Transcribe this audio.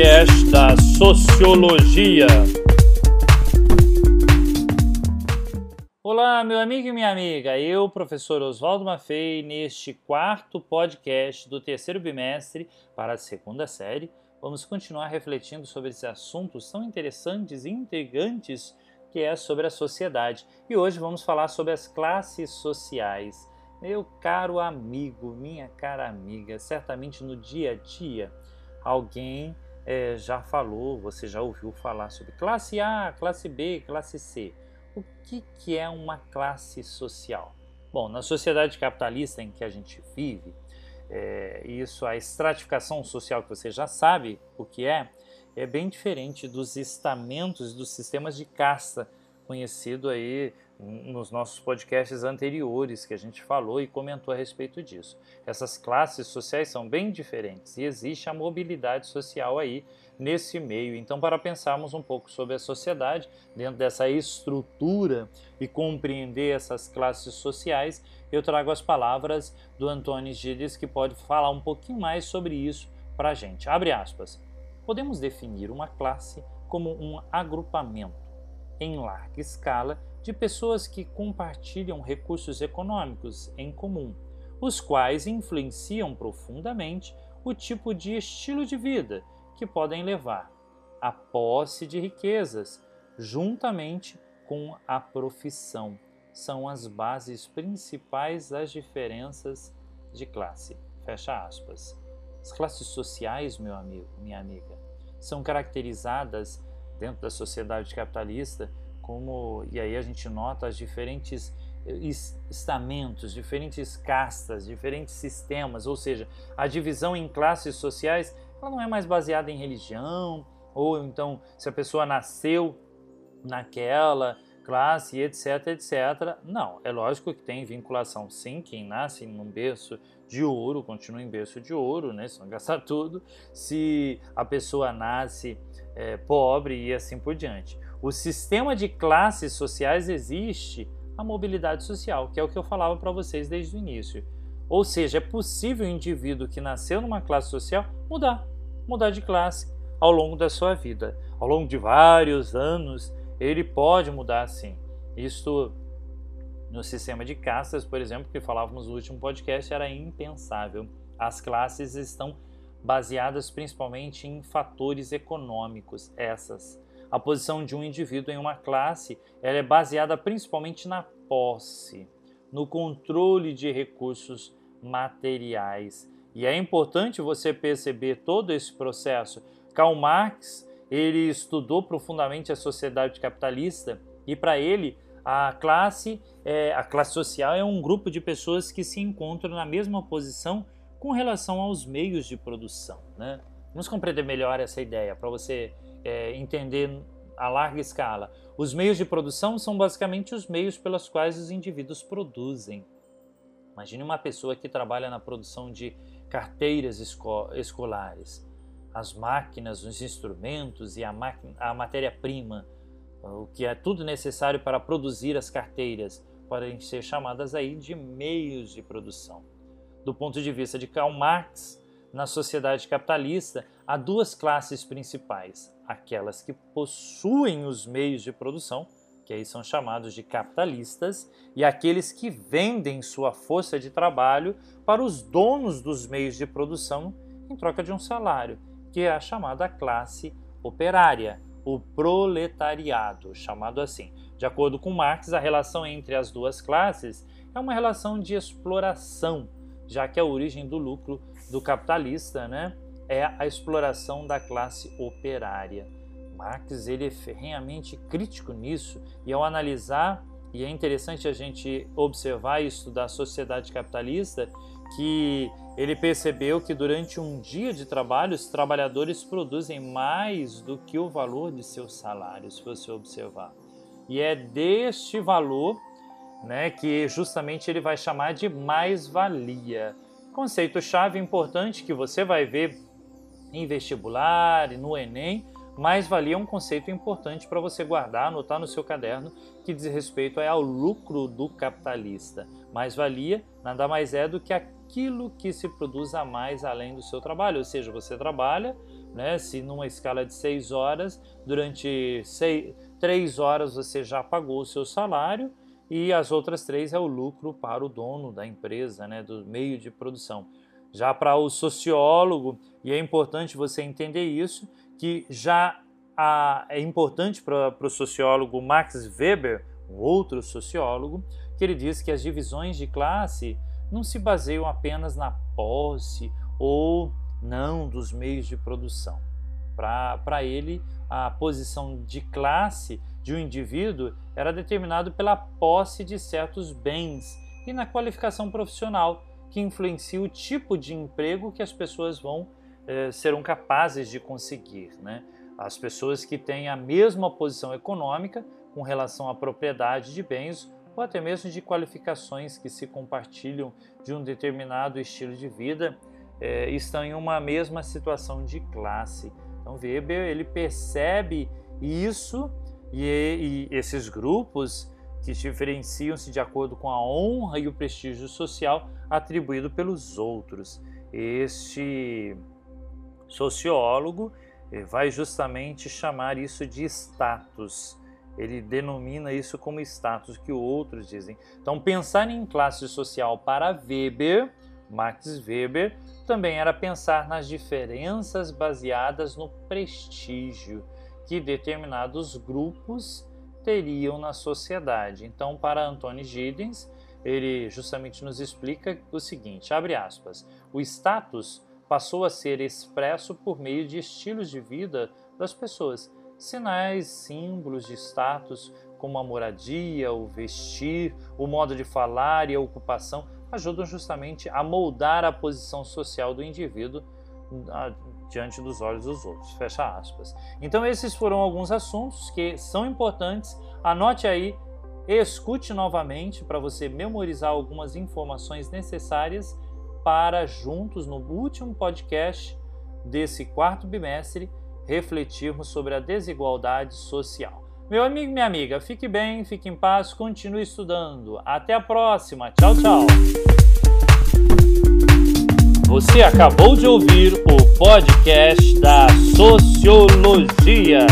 podcast da Sociologia. Olá, meu amigo e minha amiga. Eu, professor Oswaldo Maffei, neste quarto podcast do terceiro bimestre para a segunda série, vamos continuar refletindo sobre esses assuntos tão interessantes e intrigantes que é sobre a sociedade. E hoje vamos falar sobre as classes sociais. Meu caro amigo, minha cara amiga, certamente no dia a dia alguém é, já falou, você já ouviu falar sobre classe A, classe B, classe C. O que, que é uma classe social? Bom, na sociedade capitalista em que a gente vive, é, isso, a estratificação social que você já sabe o que é, é bem diferente dos estamentos dos sistemas de casta conhecido aí nos nossos podcasts anteriores que a gente falou e comentou a respeito disso. Essas classes sociais são bem diferentes e existe a mobilidade social aí nesse meio. Então, para pensarmos um pouco sobre a sociedade dentro dessa estrutura e compreender essas classes sociais, eu trago as palavras do Antônio Gilles que pode falar um pouquinho mais sobre isso para a gente. Abre aspas. Podemos definir uma classe como um agrupamento em larga escala de pessoas que compartilham recursos econômicos em comum, os quais influenciam profundamente o tipo de estilo de vida que podem levar à posse de riquezas, juntamente com a profissão. São as bases principais das diferenças de classe. Fecha aspas. As classes sociais, meu amigo, minha amiga, são caracterizadas dentro da sociedade capitalista como e aí a gente nota as diferentes eh, estamentos, diferentes castas, diferentes sistemas, ou seja, a divisão em classes sociais, ela não é mais baseada em religião, ou então se a pessoa nasceu naquela classe, etc, etc. Não, é lógico que tem vinculação sim, quem nasce num berço de ouro continua em berço de ouro, né? Se não gastar tudo. Se a pessoa nasce é, pobre e assim por diante o sistema de classes sociais existe a mobilidade social, que é o que eu falava para vocês desde o início. Ou seja, é possível o indivíduo que nasceu numa classe social mudar, mudar de classe ao longo da sua vida. Ao longo de vários anos, ele pode mudar sim. Isto no sistema de castas, por exemplo, que falávamos no último podcast, era impensável. As classes estão baseadas principalmente em fatores econômicos, essas a posição de um indivíduo em uma classe ela é baseada principalmente na posse, no controle de recursos materiais. E é importante você perceber todo esse processo. Karl Marx ele estudou profundamente a sociedade capitalista e para ele a classe, é, a classe social é um grupo de pessoas que se encontram na mesma posição com relação aos meios de produção. Né? Vamos compreender melhor essa ideia para você é, entender a larga escala. Os meios de produção são basicamente os meios pelos quais os indivíduos produzem. Imagine uma pessoa que trabalha na produção de carteiras esco escolares. As máquinas, os instrumentos e a, a matéria-prima, o que é tudo necessário para produzir as carteiras, podem ser chamadas aí de meios de produção. Do ponto de vista de Karl Marx, na sociedade capitalista, há duas classes principais: aquelas que possuem os meios de produção, que aí são chamados de capitalistas, e aqueles que vendem sua força de trabalho para os donos dos meios de produção em troca de um salário, que é a chamada classe operária, o proletariado, chamado assim. De acordo com Marx, a relação entre as duas classes é uma relação de exploração já que a origem do lucro do capitalista né, é a exploração da classe operária. Marx ele é ferrenhamente crítico nisso e ao analisar, e é interessante a gente observar isso da sociedade capitalista, que ele percebeu que durante um dia de trabalho os trabalhadores produzem mais do que o valor de seus salários, se você observar. E é deste valor né, que justamente ele vai chamar de mais-valia. Conceito-chave importante que você vai ver em vestibular no Enem, mais-valia é um conceito importante para você guardar, anotar no seu caderno, que diz respeito ao lucro do capitalista. Mais-valia nada mais é do que aquilo que se produz a mais além do seu trabalho, ou seja, você trabalha, né, se numa escala de seis horas, durante seis, três horas você já pagou o seu salário e as outras três é o lucro para o dono da empresa, né, do meio de produção. Já para o sociólogo, e é importante você entender isso, que já a, é importante para o sociólogo Max Weber, um outro sociólogo, que ele diz que as divisões de classe não se baseiam apenas na posse ou não dos meios de produção. Para ele, a posição de classe de um indivíduo era determinado pela posse de certos bens e na qualificação profissional, que influencia o tipo de emprego que as pessoas vão eh, serão capazes de conseguir. Né? As pessoas que têm a mesma posição econômica com relação à propriedade de bens ou até mesmo de qualificações que se compartilham de um determinado estilo de vida eh, estão em uma mesma situação de classe. Então Weber ele percebe isso e, e esses grupos que diferenciam-se de acordo com a honra e o prestígio social atribuído pelos outros. Este sociólogo eh, vai justamente chamar isso de status. Ele denomina isso como status que outros dizem. Então, pensar em classe social para Weber, Max Weber, também era pensar nas diferenças baseadas no prestígio que determinados grupos teriam na sociedade. Então, para Anthony Giddens, ele justamente nos explica o seguinte, abre aspas, o status passou a ser expresso por meio de estilos de vida das pessoas, sinais, símbolos de status, como a moradia, o vestir, o modo de falar e a ocupação, ajudam justamente a moldar a posição social do indivíduo ah, diante dos olhos dos outros. Fecha aspas. Então, esses foram alguns assuntos que são importantes. Anote aí, escute novamente para você memorizar algumas informações necessárias para juntos, no último podcast desse quarto bimestre, refletirmos sobre a desigualdade social. Meu amigo e minha amiga, fique bem, fique em paz, continue estudando. Até a próxima. Tchau, tchau. Você acabou de ouvir o podcast da Sociologia.